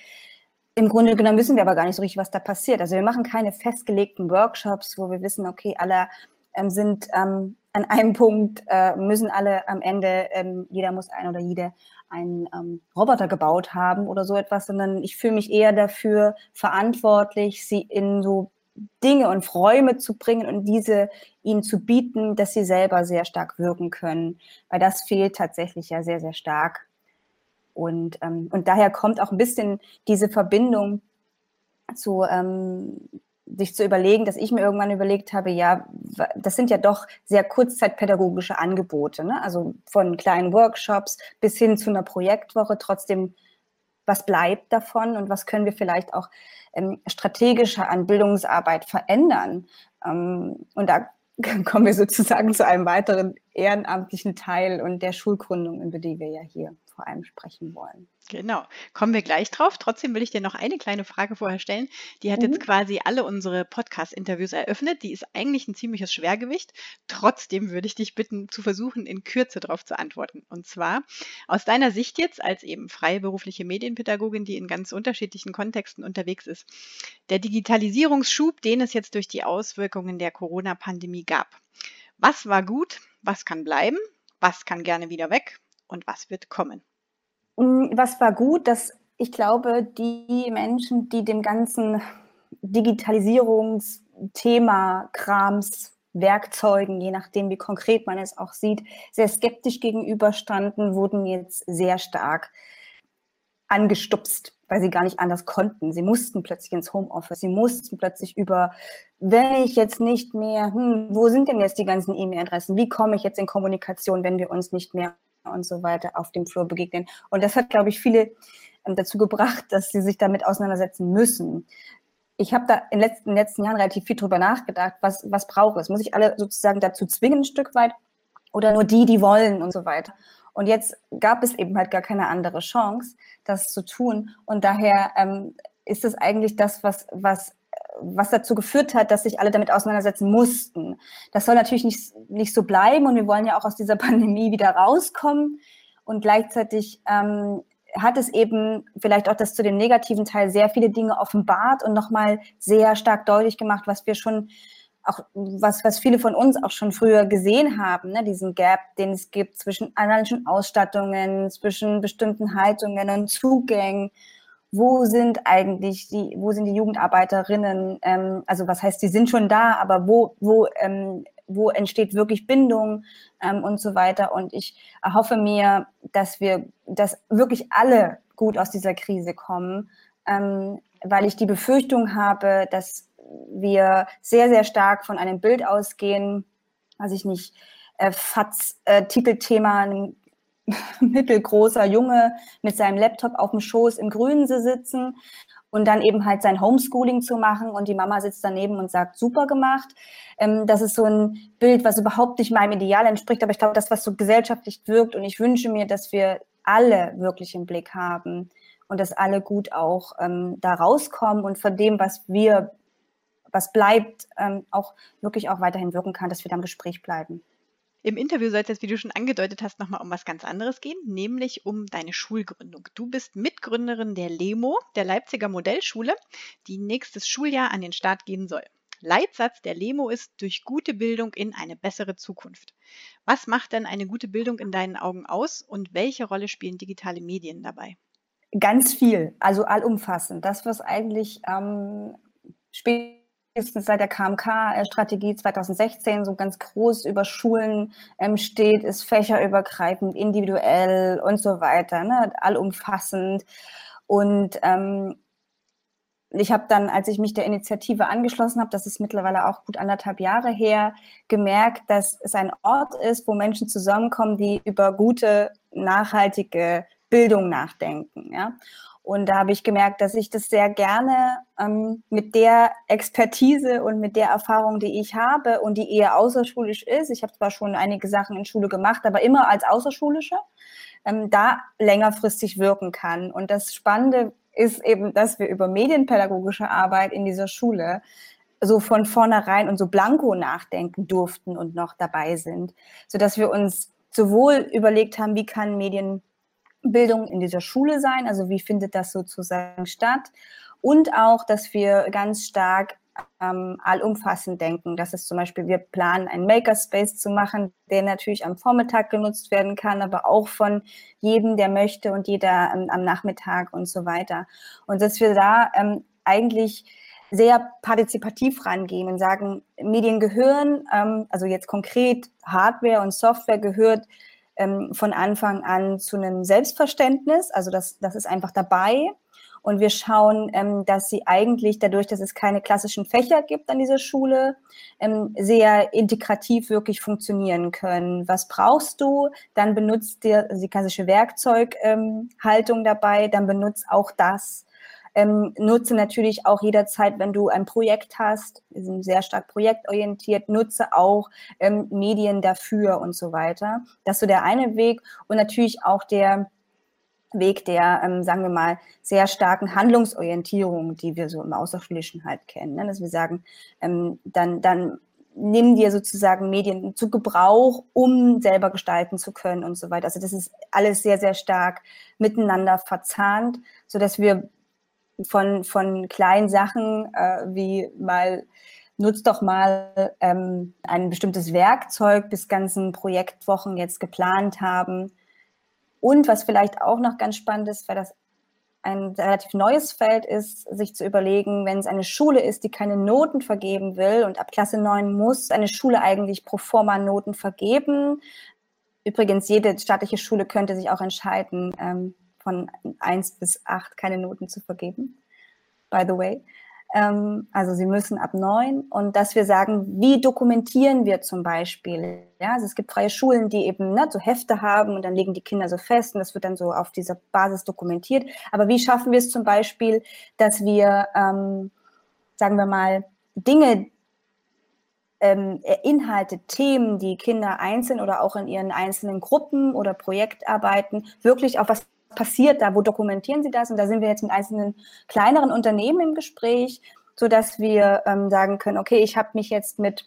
im Grunde genommen wissen wir aber gar nicht so richtig, was da passiert. Also wir machen keine festgelegten Workshops, wo wir wissen, okay, alle ähm, sind ähm, an einem Punkt, äh, müssen alle am Ende, ähm, jeder muss ein oder jede einen ähm, Roboter gebaut haben oder so etwas, sondern ich fühle mich eher dafür verantwortlich, sie in so Dinge und Räume zu bringen und diese ihnen zu bieten, dass sie selber sehr stark wirken können, weil das fehlt tatsächlich ja sehr, sehr stark. Und, ähm, und daher kommt auch ein bisschen diese Verbindung zu, ähm, sich zu überlegen, dass ich mir irgendwann überlegt habe, ja, das sind ja doch sehr kurzzeitpädagogische Angebote, ne? also von kleinen Workshops bis hin zu einer Projektwoche, trotzdem, was bleibt davon und was können wir vielleicht auch ähm, strategischer an Bildungsarbeit verändern? Ähm, und da kommen wir sozusagen zu einem weiteren ehrenamtlichen Teil und der Schulgründung, über die wir ja hier vor allem sprechen wollen. Genau, kommen wir gleich drauf. Trotzdem will ich dir noch eine kleine Frage vorher stellen. Die hat mhm. jetzt quasi alle unsere Podcast-Interviews eröffnet. Die ist eigentlich ein ziemliches Schwergewicht. Trotzdem würde ich dich bitten, zu versuchen, in Kürze darauf zu antworten. Und zwar aus deiner Sicht jetzt als eben freiberufliche Medienpädagogin, die in ganz unterschiedlichen Kontexten unterwegs ist, der Digitalisierungsschub, den es jetzt durch die Auswirkungen der Corona-Pandemie gab. Was war gut? Was kann bleiben? Was kann gerne wieder weg? Und was wird kommen? Mm, was war gut, dass ich glaube, die Menschen, die dem ganzen Digitalisierungsthema, Krams, Werkzeugen, je nachdem, wie konkret man es auch sieht, sehr skeptisch gegenüberstanden, wurden jetzt sehr stark angestupst, weil sie gar nicht anders konnten. Sie mussten plötzlich ins Homeoffice, sie mussten plötzlich über, wenn ich jetzt nicht mehr, hm, wo sind denn jetzt die ganzen E-Mail-Adressen? Wie komme ich jetzt in Kommunikation, wenn wir uns nicht mehr und so weiter auf dem Flur begegnen. Und das hat, glaube ich, viele ähm, dazu gebracht, dass sie sich damit auseinandersetzen müssen. Ich habe da in den letzten, letzten Jahren relativ viel drüber nachgedacht, was, was braucht es? Muss ich alle sozusagen dazu zwingen, ein Stück weit? Oder nur die, die wollen und so weiter? Und jetzt gab es eben halt gar keine andere Chance, das zu tun. Und daher ähm, ist es eigentlich das, was, was was dazu geführt hat, dass sich alle damit auseinandersetzen mussten. Das soll natürlich nicht, nicht so bleiben und wir wollen ja auch aus dieser Pandemie wieder rauskommen. Und gleichzeitig ähm, hat es eben vielleicht auch das zu dem negativen Teil sehr viele Dinge offenbart und nochmal sehr stark deutlich gemacht, was wir schon auch, was, was viele von uns auch schon früher gesehen haben, ne? diesen Gap, den es gibt zwischen analytischen Ausstattungen, zwischen bestimmten Haltungen und Zugängen wo sind eigentlich die, wo sind die Jugendarbeiterinnen? Ähm, also was heißt, die sind schon da, aber wo, wo, ähm, wo entsteht wirklich Bindung ähm, und so weiter. Und ich erhoffe mir, dass wir, dass wirklich alle gut aus dieser Krise kommen, ähm, weil ich die Befürchtung habe, dass wir sehr, sehr stark von einem Bild ausgehen, weiß ich nicht, äh, FATS-Titelthema, äh, mittelgroßer Junge mit seinem Laptop auf dem Schoß im Grünsee sitzen und dann eben halt sein Homeschooling zu machen und die Mama sitzt daneben und sagt, super gemacht. Ähm, das ist so ein Bild, was überhaupt nicht meinem Ideal entspricht, aber ich glaube, das, was so gesellschaftlich wirkt und ich wünsche mir, dass wir alle wirklich im Blick haben und dass alle gut auch ähm, da rauskommen und von dem, was wir, was bleibt, ähm, auch wirklich auch weiterhin wirken kann, dass wir da im Gespräch bleiben. Im Interview soll es jetzt, wie du schon angedeutet hast, nochmal um was ganz anderes gehen, nämlich um deine Schulgründung. Du bist Mitgründerin der LEMO, der Leipziger Modellschule, die nächstes Schuljahr an den Start gehen soll. Leitsatz der LEMO ist durch gute Bildung in eine bessere Zukunft. Was macht denn eine gute Bildung in deinen Augen aus und welche Rolle spielen digitale Medien dabei? Ganz viel, also allumfassend. Das, was eigentlich ähm, später spätestens seit der KMK-Strategie 2016 so ganz groß über Schulen ähm, steht, ist fächerübergreifend, individuell und so weiter, ne? allumfassend. Und ähm, ich habe dann, als ich mich der Initiative angeschlossen habe, das ist mittlerweile auch gut anderthalb Jahre her, gemerkt, dass es ein Ort ist, wo Menschen zusammenkommen, die über gute, nachhaltige Bildung nachdenken. Ja? Und da habe ich gemerkt, dass ich das sehr gerne ähm, mit der Expertise und mit der Erfahrung, die ich habe und die eher außerschulisch ist, ich habe zwar schon einige Sachen in Schule gemacht, aber immer als außerschulische, ähm, da längerfristig wirken kann. Und das Spannende ist eben, dass wir über medienpädagogische Arbeit in dieser Schule so von vornherein und so blanko nachdenken durften und noch dabei sind, sodass wir uns sowohl überlegt haben, wie kann Medienbildung in dieser Schule sein, also wie findet das sozusagen statt, und auch, dass wir ganz stark ähm, allumfassend denken. Das ist zum Beispiel, wir planen einen Makerspace zu machen, der natürlich am Vormittag genutzt werden kann, aber auch von jedem, der möchte und jeder ähm, am Nachmittag und so weiter. Und dass wir da ähm, eigentlich sehr partizipativ rangehen und sagen, Medien gehören, ähm, also jetzt konkret Hardware und Software gehört ähm, von Anfang an zu einem Selbstverständnis. Also das, das ist einfach dabei. Und wir schauen, ähm, dass sie eigentlich dadurch, dass es keine klassischen Fächer gibt an dieser Schule, ähm, sehr integrativ wirklich funktionieren können. Was brauchst du? Dann benutzt dir die klassische Werkzeughaltung ähm, dabei, dann benutzt auch das. Ähm, nutze natürlich auch jederzeit, wenn du ein Projekt hast, wir sind sehr stark projektorientiert, nutze auch ähm, Medien dafür und so weiter. Das ist so der eine Weg und natürlich auch der Weg der, ähm, sagen wir mal, sehr starken Handlungsorientierung, die wir so im Außerschulischen halt kennen. Ne? Dass wir sagen, ähm, dann, dann nimm dir sozusagen Medien zu Gebrauch, um selber gestalten zu können und so weiter. Also das ist alles sehr, sehr stark miteinander verzahnt, so dass wir von, von kleinen Sachen äh, wie mal nutzt doch mal ähm, ein bestimmtes Werkzeug bis ganzen Projektwochen jetzt geplant haben, und was vielleicht auch noch ganz spannend ist, weil das ein relativ neues Feld ist, sich zu überlegen, wenn es eine Schule ist, die keine Noten vergeben will und ab Klasse 9 muss eine Schule eigentlich pro forma Noten vergeben. Übrigens, jede staatliche Schule könnte sich auch entscheiden, ähm, von 1 bis 8 keine Noten zu vergeben, by the way. Ähm, also sie müssen ab neun und dass wir sagen, wie dokumentieren wir zum Beispiel? Ja, also es gibt freie Schulen, die eben ne, so Hefte haben und dann legen die Kinder so fest und das wird dann so auf dieser Basis dokumentiert. Aber wie schaffen wir es zum Beispiel, dass wir, ähm, sagen wir mal, Dinge, ähm, Inhalte, Themen, die Kinder einzeln oder auch in ihren einzelnen Gruppen oder Projektarbeiten wirklich auf was passiert da, wo dokumentieren Sie das? Und da sind wir jetzt mit einzelnen kleineren Unternehmen im Gespräch, so dass wir ähm, sagen können, okay, ich habe mich jetzt mit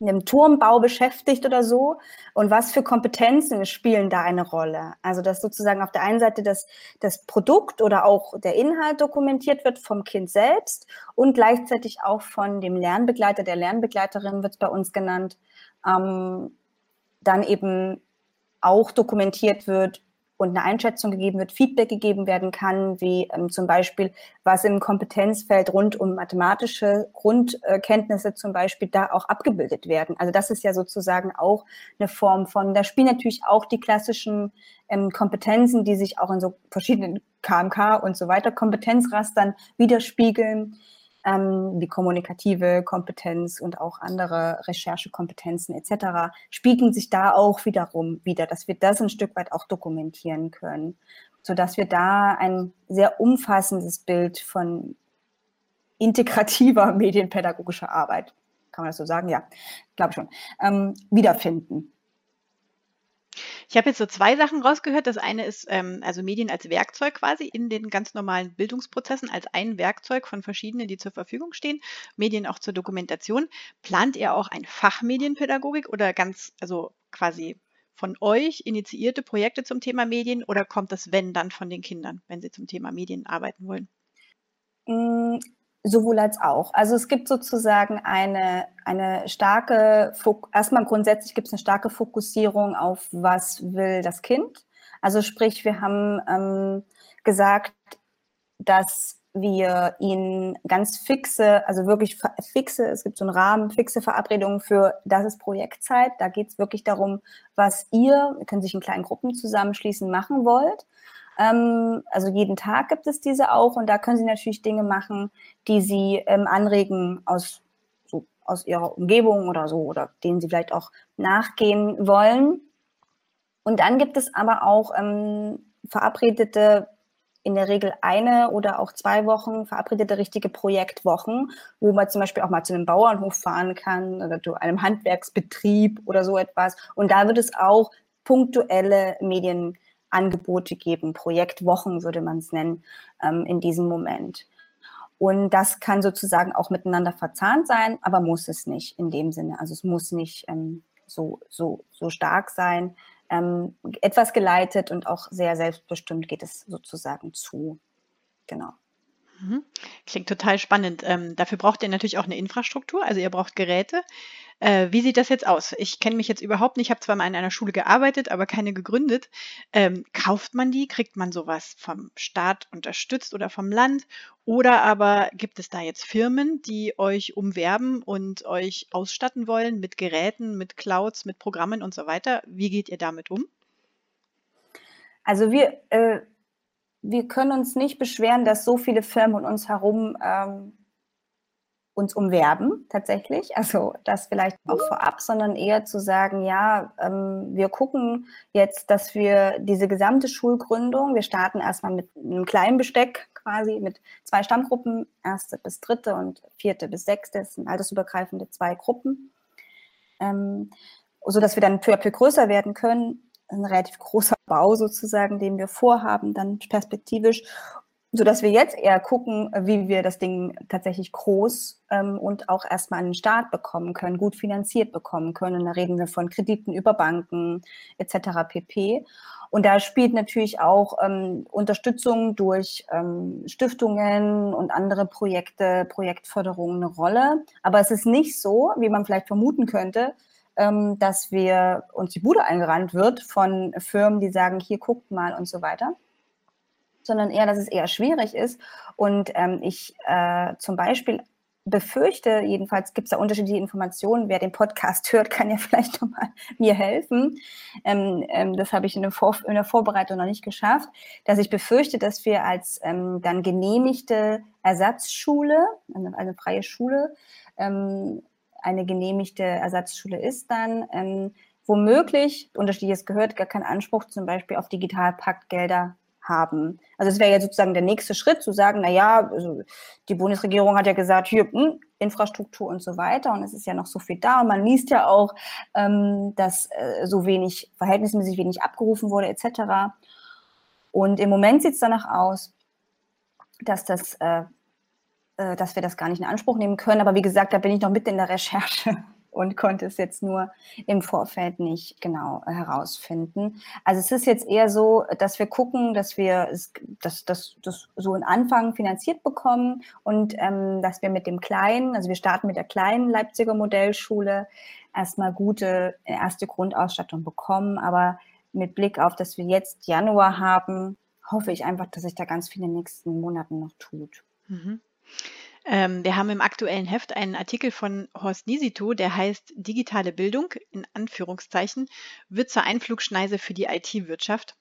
einem Turmbau beschäftigt oder so und was für Kompetenzen spielen da eine Rolle? Also dass sozusagen auf der einen Seite das, das Produkt oder auch der Inhalt dokumentiert wird vom Kind selbst und gleichzeitig auch von dem Lernbegleiter, der Lernbegleiterin wird es bei uns genannt, ähm, dann eben auch dokumentiert wird, und eine Einschätzung gegeben wird, Feedback gegeben werden kann, wie ähm, zum Beispiel, was im Kompetenzfeld rund um mathematische Grundkenntnisse zum Beispiel da auch abgebildet werden. Also das ist ja sozusagen auch eine Form von, da spielen natürlich auch die klassischen ähm, Kompetenzen, die sich auch in so verschiedenen KMK und so weiter Kompetenzrastern widerspiegeln ähm, wie kommunikative Kompetenz und auch andere Recherchekompetenzen etc., spiegeln sich da auch wiederum wieder, dass wir das ein Stück weit auch dokumentieren können, sodass wir da ein sehr umfassendes Bild von integrativer medienpädagogischer Arbeit, kann man das so sagen? Ja, glaube schon, ähm, wiederfinden. Ich habe jetzt so zwei Sachen rausgehört. Das eine ist ähm, also Medien als Werkzeug quasi in den ganz normalen Bildungsprozessen, als ein Werkzeug von verschiedenen, die zur Verfügung stehen. Medien auch zur Dokumentation. Plant ihr auch ein Fach Medienpädagogik oder ganz, also quasi von euch initiierte Projekte zum Thema Medien oder kommt das, wenn, dann von den Kindern, wenn sie zum Thema Medien arbeiten wollen? Sowohl als auch. Also es gibt sozusagen eine, eine starke, erstmal grundsätzlich gibt es eine starke Fokussierung auf, was will das Kind. Also sprich, wir haben ähm, gesagt, dass wir ihnen ganz fixe, also wirklich fixe, es gibt so einen Rahmen, fixe Verabredungen für, das ist Projektzeit. Da geht es wirklich darum, was ihr, ihr könnt sich in kleinen Gruppen zusammenschließen, machen wollt. Ähm, also jeden Tag gibt es diese auch und da können Sie natürlich Dinge machen, die Sie ähm, anregen aus, so, aus Ihrer Umgebung oder so oder denen Sie vielleicht auch nachgehen wollen. Und dann gibt es aber auch ähm, verabredete in der Regel eine oder auch zwei Wochen verabredete richtige Projektwochen, wo man zum Beispiel auch mal zu einem Bauernhof fahren kann oder zu einem Handwerksbetrieb oder so etwas. Und da wird es auch punktuelle Medien Angebote geben, Projektwochen würde man es nennen, ähm, in diesem Moment. Und das kann sozusagen auch miteinander verzahnt sein, aber muss es nicht in dem Sinne. Also es muss nicht ähm, so, so, so stark sein. Ähm, etwas geleitet und auch sehr selbstbestimmt geht es sozusagen zu. Genau. Mhm. Klingt total spannend. Ähm, dafür braucht ihr natürlich auch eine Infrastruktur, also ihr braucht Geräte. Äh, wie sieht das jetzt aus? Ich kenne mich jetzt überhaupt nicht, ich habe zwar mal in einer Schule gearbeitet, aber keine gegründet. Ähm, kauft man die? Kriegt man sowas vom Staat unterstützt oder vom Land? Oder aber gibt es da jetzt Firmen, die euch umwerben und euch ausstatten wollen mit Geräten, mit Clouds, mit Programmen und so weiter? Wie geht ihr damit um? Also wir äh, wir können uns nicht beschweren, dass so viele Firmen um uns herum ähm, uns umwerben, tatsächlich. Also das vielleicht auch vorab, sondern eher zu sagen, ja, ähm, wir gucken jetzt, dass wir diese gesamte Schulgründung, wir starten erstmal mit einem kleinen Besteck quasi, mit zwei Stammgruppen, erste bis dritte und vierte bis sechste, das sind altersübergreifende zwei Gruppen, ähm, sodass wir dann peu à peu größer werden können ein relativ großer Bau sozusagen, den wir vorhaben, dann perspektivisch, so dass wir jetzt eher gucken, wie wir das Ding tatsächlich groß ähm, und auch erstmal einen Start bekommen können, gut finanziert bekommen können. Da reden wir von Krediten über Banken etc. pp. Und da spielt natürlich auch ähm, Unterstützung durch ähm, Stiftungen und andere Projekte, Projektförderungen eine Rolle. Aber es ist nicht so, wie man vielleicht vermuten könnte, ähm, dass wir uns die Bude eingerannt wird von Firmen, die sagen, hier guckt mal und so weiter, sondern eher, dass es eher schwierig ist. Und ähm, ich äh, zum Beispiel befürchte, jedenfalls gibt es da unterschiedliche Informationen. Wer den Podcast hört, kann ja vielleicht nochmal mir helfen. Ähm, ähm, das habe ich in der, in der, Vorbereitung noch nicht geschafft, dass ich befürchte, dass wir als ähm, dann genehmigte Ersatzschule, eine, eine freie Schule, ähm, eine genehmigte Ersatzschule ist, dann ähm, womöglich, unterschiedliches gehört, gar keinen Anspruch zum Beispiel auf Digitalpaktgelder haben. Also es wäre ja sozusagen der nächste Schritt, zu sagen, na ja, also die Bundesregierung hat ja gesagt, hier, hm, Infrastruktur und so weiter und es ist ja noch so viel da und man liest ja auch, ähm, dass äh, so wenig, verhältnismäßig wenig abgerufen wurde etc. Und im Moment sieht es danach aus, dass das äh, äh, dass wir das gar nicht in Anspruch nehmen können. Aber wie gesagt, da bin ich noch mitten in der Recherche und konnte es jetzt nur im Vorfeld nicht genau herausfinden. Also es ist jetzt eher so, dass wir gucken, dass wir das, das, das so einen Anfang finanziert bekommen und ähm, dass wir mit dem kleinen, also wir starten mit der kleinen Leipziger Modellschule, erstmal gute erste Grundausstattung bekommen. Aber mit Blick auf, dass wir jetzt Januar haben, hoffe ich einfach, dass sich da ganz viel in den nächsten Monaten noch tut. Mhm. Ähm, wir haben im aktuellen Heft einen Artikel von Horst Nisito, der heißt Digitale Bildung in Anführungszeichen wird zur Einflugschneise für die IT-Wirtschaft.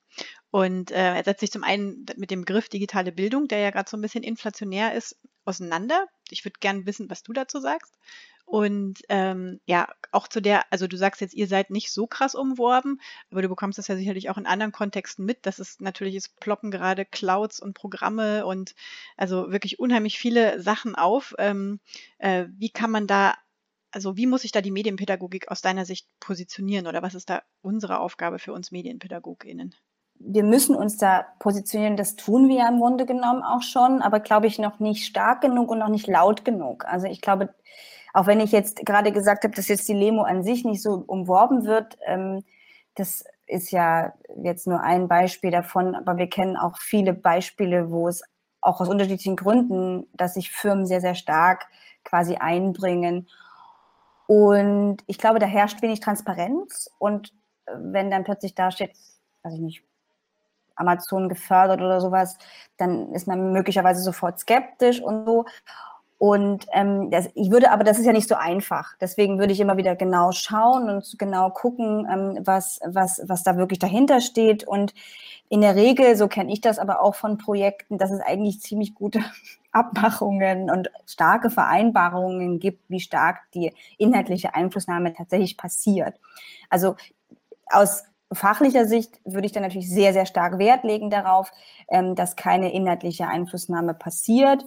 Und äh, er setzt sich zum einen mit dem Begriff digitale Bildung, der ja gerade so ein bisschen inflationär ist, auseinander. Ich würde gerne wissen, was du dazu sagst. Und ähm, ja, auch zu der, also du sagst jetzt, ihr seid nicht so krass umworben, aber du bekommst das ja sicherlich auch in anderen Kontexten mit. Das ist natürlich, es ploppen gerade Clouds und Programme und also wirklich unheimlich viele Sachen auf. Ähm, äh, wie kann man da, also wie muss sich da die Medienpädagogik aus deiner Sicht positionieren oder was ist da unsere Aufgabe für uns MedienpädagogInnen? wir müssen uns da positionieren. Das tun wir ja im Grunde genommen auch schon, aber glaube ich noch nicht stark genug und noch nicht laut genug. Also ich glaube, auch wenn ich jetzt gerade gesagt habe, dass jetzt die Lemo an sich nicht so umworben wird, ähm, das ist ja jetzt nur ein Beispiel davon, aber wir kennen auch viele Beispiele, wo es auch aus unterschiedlichen Gründen, dass sich Firmen sehr, sehr stark quasi einbringen. Und ich glaube, da herrscht wenig Transparenz. Und äh, wenn dann plötzlich da steht, weiß ich nicht, Amazon gefördert oder sowas, dann ist man möglicherweise sofort skeptisch und so. Und ähm, das, ich würde, aber das ist ja nicht so einfach. Deswegen würde ich immer wieder genau schauen und genau gucken, ähm, was, was, was da wirklich dahinter steht. Und in der Regel, so kenne ich das aber auch von Projekten, dass es eigentlich ziemlich gute Abmachungen und starke Vereinbarungen gibt, wie stark die inhaltliche Einflussnahme tatsächlich passiert. Also aus fachlicher Sicht würde ich dann natürlich sehr, sehr stark Wert legen darauf, ähm, dass keine inhaltliche Einflussnahme passiert.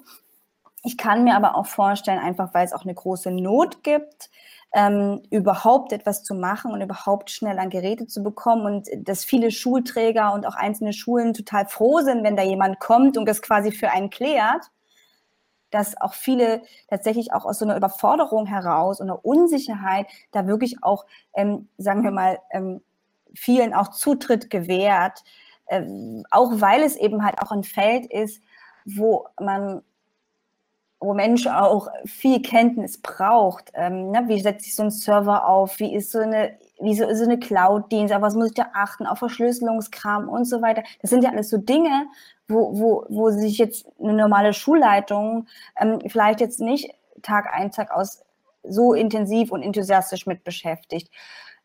Ich kann mir aber auch vorstellen, einfach weil es auch eine große Not gibt, ähm, überhaupt etwas zu machen und überhaupt schnell an Geräte zu bekommen und dass viele Schulträger und auch einzelne Schulen total froh sind, wenn da jemand kommt und das quasi für einen klärt, dass auch viele tatsächlich auch aus so einer Überforderung heraus und einer Unsicherheit da wirklich auch, ähm, sagen wir mal, ähm, vielen auch Zutritt gewährt, äh, auch weil es eben halt auch ein Feld ist, wo man wo Mensch auch viel Kenntnis braucht. Ähm, ne? Wie setzt sich so ein Server auf? Wie ist so eine, wie so, so eine Cloud-Dienst? Auf was muss ich da achten? Auf Verschlüsselungskram und so weiter. Das sind ja alles so Dinge, wo, wo, wo sich jetzt eine normale Schulleitung ähm, vielleicht jetzt nicht Tag ein, Tag aus so intensiv und enthusiastisch mit beschäftigt.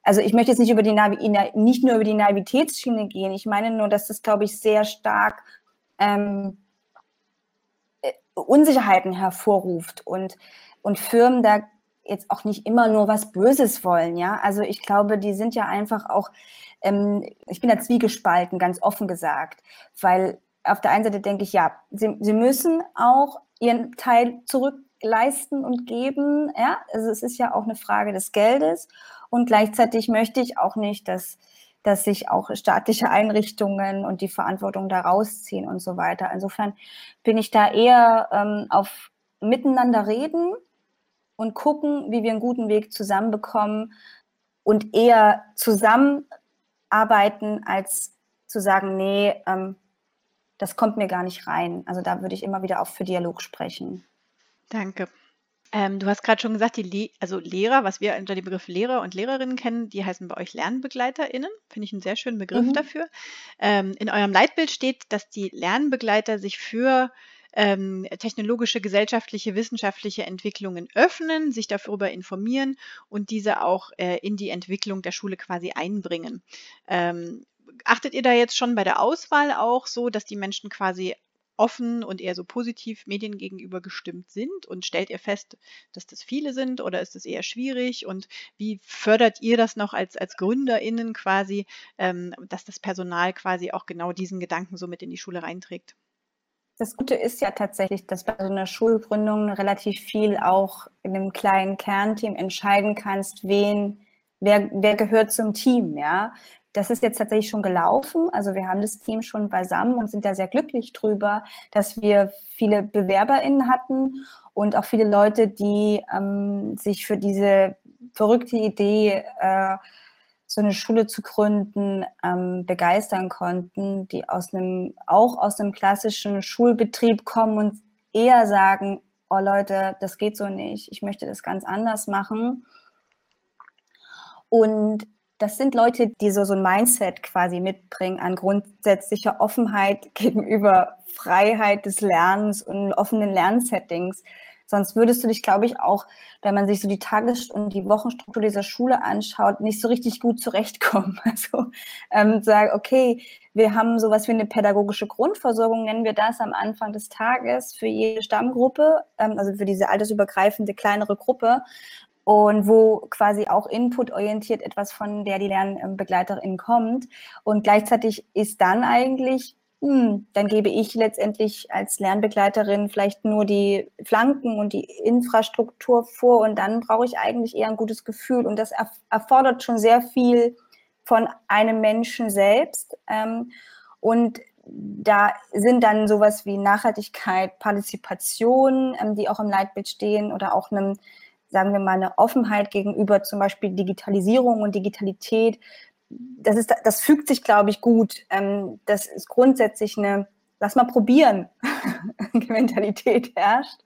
Also ich möchte jetzt nicht über die Navi nicht nur über die Naivitätsschiene gehen. Ich meine nur, dass das, glaube ich, sehr stark ähm, Unsicherheiten hervorruft und, und Firmen da jetzt auch nicht immer nur was Böses wollen, ja. Also ich glaube, die sind ja einfach auch, ähm, ich bin da zwiegespalten, ganz offen gesagt, weil auf der einen Seite denke ich, ja, sie, sie müssen auch ihren Teil zurückleisten und geben, ja. Also es ist ja auch eine Frage des Geldes und gleichzeitig möchte ich auch nicht, dass dass sich auch staatliche Einrichtungen und die Verantwortung da rausziehen und so weiter. Insofern bin ich da eher ähm, auf miteinander reden und gucken, wie wir einen guten Weg zusammenbekommen und eher zusammenarbeiten, als zu sagen, nee, ähm, das kommt mir gar nicht rein. Also da würde ich immer wieder auch für Dialog sprechen. Danke. Ähm, du hast gerade schon gesagt, die Le also Lehrer, was wir unter dem Begriff Lehrer und Lehrerinnen kennen, die heißen bei euch LernbegleiterInnen. Finde ich einen sehr schönen Begriff mhm. dafür. Ähm, in eurem Leitbild steht, dass die Lernbegleiter sich für ähm, technologische, gesellschaftliche, wissenschaftliche Entwicklungen öffnen, sich darüber informieren und diese auch äh, in die Entwicklung der Schule quasi einbringen. Ähm, achtet ihr da jetzt schon bei der Auswahl auch so, dass die Menschen quasi offen und eher so positiv Medien gegenüber gestimmt sind? Und stellt ihr fest, dass das viele sind oder ist es eher schwierig? Und wie fördert ihr das noch als, als GründerInnen quasi, ähm, dass das Personal quasi auch genau diesen Gedanken so mit in die Schule reinträgt? Das Gute ist ja tatsächlich, dass bei so einer Schulgründung relativ viel auch in einem kleinen Kernteam entscheiden kannst, wen, wer, wer gehört zum Team, ja. Das ist jetzt tatsächlich schon gelaufen. Also wir haben das Team schon beisammen und sind da sehr glücklich drüber, dass wir viele BewerberInnen hatten und auch viele Leute, die ähm, sich für diese verrückte Idee, äh, so eine Schule zu gründen, ähm, begeistern konnten, die aus einem, auch aus einem klassischen Schulbetrieb kommen und eher sagen, oh Leute, das geht so nicht, ich möchte das ganz anders machen. Und das sind Leute, die so, so ein Mindset quasi mitbringen an grundsätzlicher Offenheit gegenüber Freiheit des Lernens und offenen Lernsettings. Sonst würdest du dich, glaube ich, auch, wenn man sich so die Tages- und die Wochenstruktur dieser Schule anschaut, nicht so richtig gut zurechtkommen. Also ähm, sagen, okay, wir haben sowas wie eine pädagogische Grundversorgung, nennen wir das am Anfang des Tages für jede Stammgruppe, ähm, also für diese altersübergreifende kleinere Gruppe und wo quasi auch inputorientiert etwas von der die Lernbegleiterin kommt. Und gleichzeitig ist dann eigentlich, hm, dann gebe ich letztendlich als Lernbegleiterin vielleicht nur die Flanken und die Infrastruktur vor und dann brauche ich eigentlich eher ein gutes Gefühl. Und das erfordert schon sehr viel von einem Menschen selbst. Ähm, und da sind dann sowas wie Nachhaltigkeit, Partizipation, ähm, die auch im Leitbild stehen oder auch einem sagen wir mal, eine Offenheit gegenüber zum Beispiel Digitalisierung und Digitalität, das, ist, das fügt sich, glaube ich, gut. Ähm, das ist grundsätzlich eine, lass mal probieren, Mentalität herrscht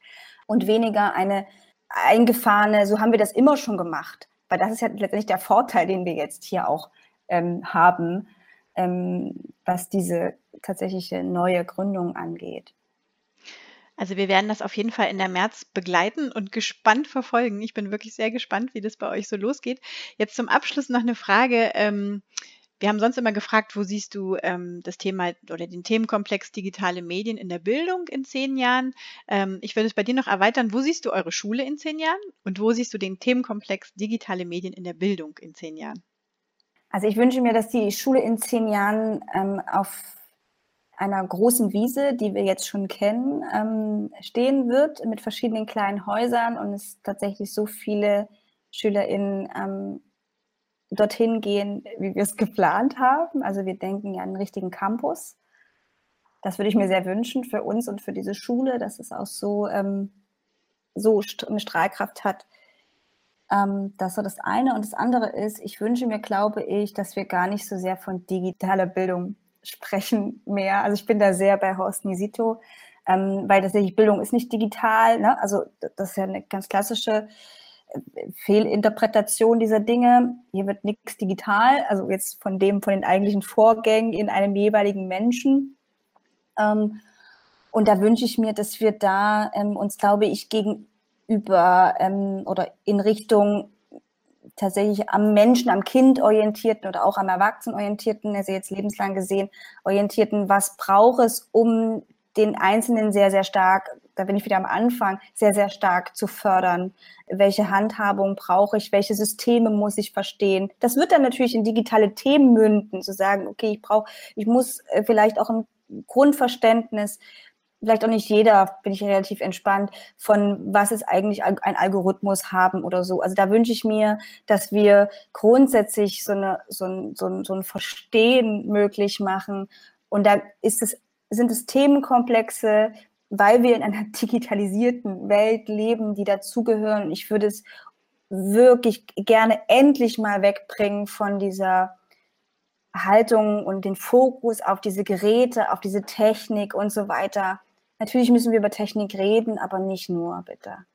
und weniger eine eingefahrene, so haben wir das immer schon gemacht. Weil das ist ja letztendlich der Vorteil, den wir jetzt hier auch ähm, haben, ähm, was diese tatsächliche neue Gründung angeht. Also wir werden das auf jeden Fall in der März begleiten und gespannt verfolgen. Ich bin wirklich sehr gespannt, wie das bei euch so losgeht. Jetzt zum Abschluss noch eine Frage. Ähm, wir haben sonst immer gefragt, wo siehst du ähm, das Thema oder den Themenkomplex digitale Medien in der Bildung in zehn Jahren? Ähm, ich würde es bei dir noch erweitern. Wo siehst du eure Schule in zehn Jahren und wo siehst du den Themenkomplex digitale Medien in der Bildung in zehn Jahren? Also ich wünsche mir, dass die Schule in zehn Jahren ähm, auf einer großen Wiese, die wir jetzt schon kennen, ähm, stehen wird mit verschiedenen kleinen Häusern und es tatsächlich so viele SchülerInnen ähm, dorthin gehen, wie wir es geplant haben. Also wir denken ja an einen richtigen Campus. Das würde ich mir sehr wünschen für uns und für diese Schule, dass es auch so, ähm, so eine Strahlkraft hat. Ähm, das ist das eine. Und das andere ist, ich wünsche mir, glaube ich, dass wir gar nicht so sehr von digitaler Bildung sprechen mehr. Also ich bin da sehr bei Horst Nisito, ähm, weil tatsächlich Bildung ist nicht digital. Ne? Also das ist ja eine ganz klassische Fehlinterpretation dieser Dinge. Hier wird nichts digital, also jetzt von dem, von den eigentlichen Vorgängen in einem jeweiligen Menschen. Ähm, und da wünsche ich mir, dass wir da ähm, uns, glaube ich, gegenüber ähm, oder in Richtung tatsächlich am Menschen, am Kind orientierten oder auch am Erwachsenen orientierten, also jetzt lebenslang gesehen orientierten, was braucht es, um den Einzelnen sehr, sehr stark da bin ich wieder am Anfang, sehr, sehr stark zu fördern. Welche Handhabung brauche ich? Welche Systeme muss ich verstehen? Das wird dann natürlich in digitale Themen münden, zu sagen, okay, ich brauche, ich muss äh, vielleicht auch ein Grundverständnis vielleicht auch nicht jeder, bin ich relativ entspannt, von was ist eigentlich ein Algorithmus haben oder so. Also da wünsche ich mir, dass wir grundsätzlich so, eine, so, ein, so, ein, so ein Verstehen möglich machen. Und da ist es, sind es Themenkomplexe, weil wir in einer digitalisierten Welt leben, die dazugehören. Und ich würde es wirklich gerne endlich mal wegbringen von dieser Haltung und den Fokus auf diese Geräte, auf diese Technik und so weiter. Natürlich müssen wir über Technik reden, aber nicht nur, bitte.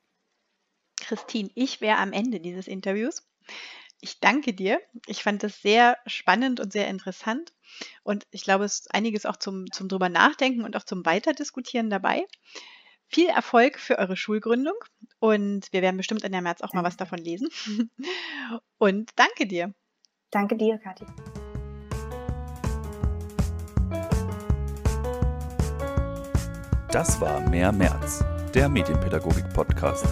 Christine, ich wäre am Ende dieses Interviews. Ich danke dir. Ich fand das sehr spannend und sehr interessant. Und ich glaube, es ist einiges auch zum, zum drüber nachdenken und auch zum Weiterdiskutieren dabei. Viel Erfolg für eure Schulgründung und wir werden bestimmt in der März auch mal was davon lesen. Und danke dir. Danke dir, Kathi. Das war Mehr März, der Medienpädagogik-Podcast.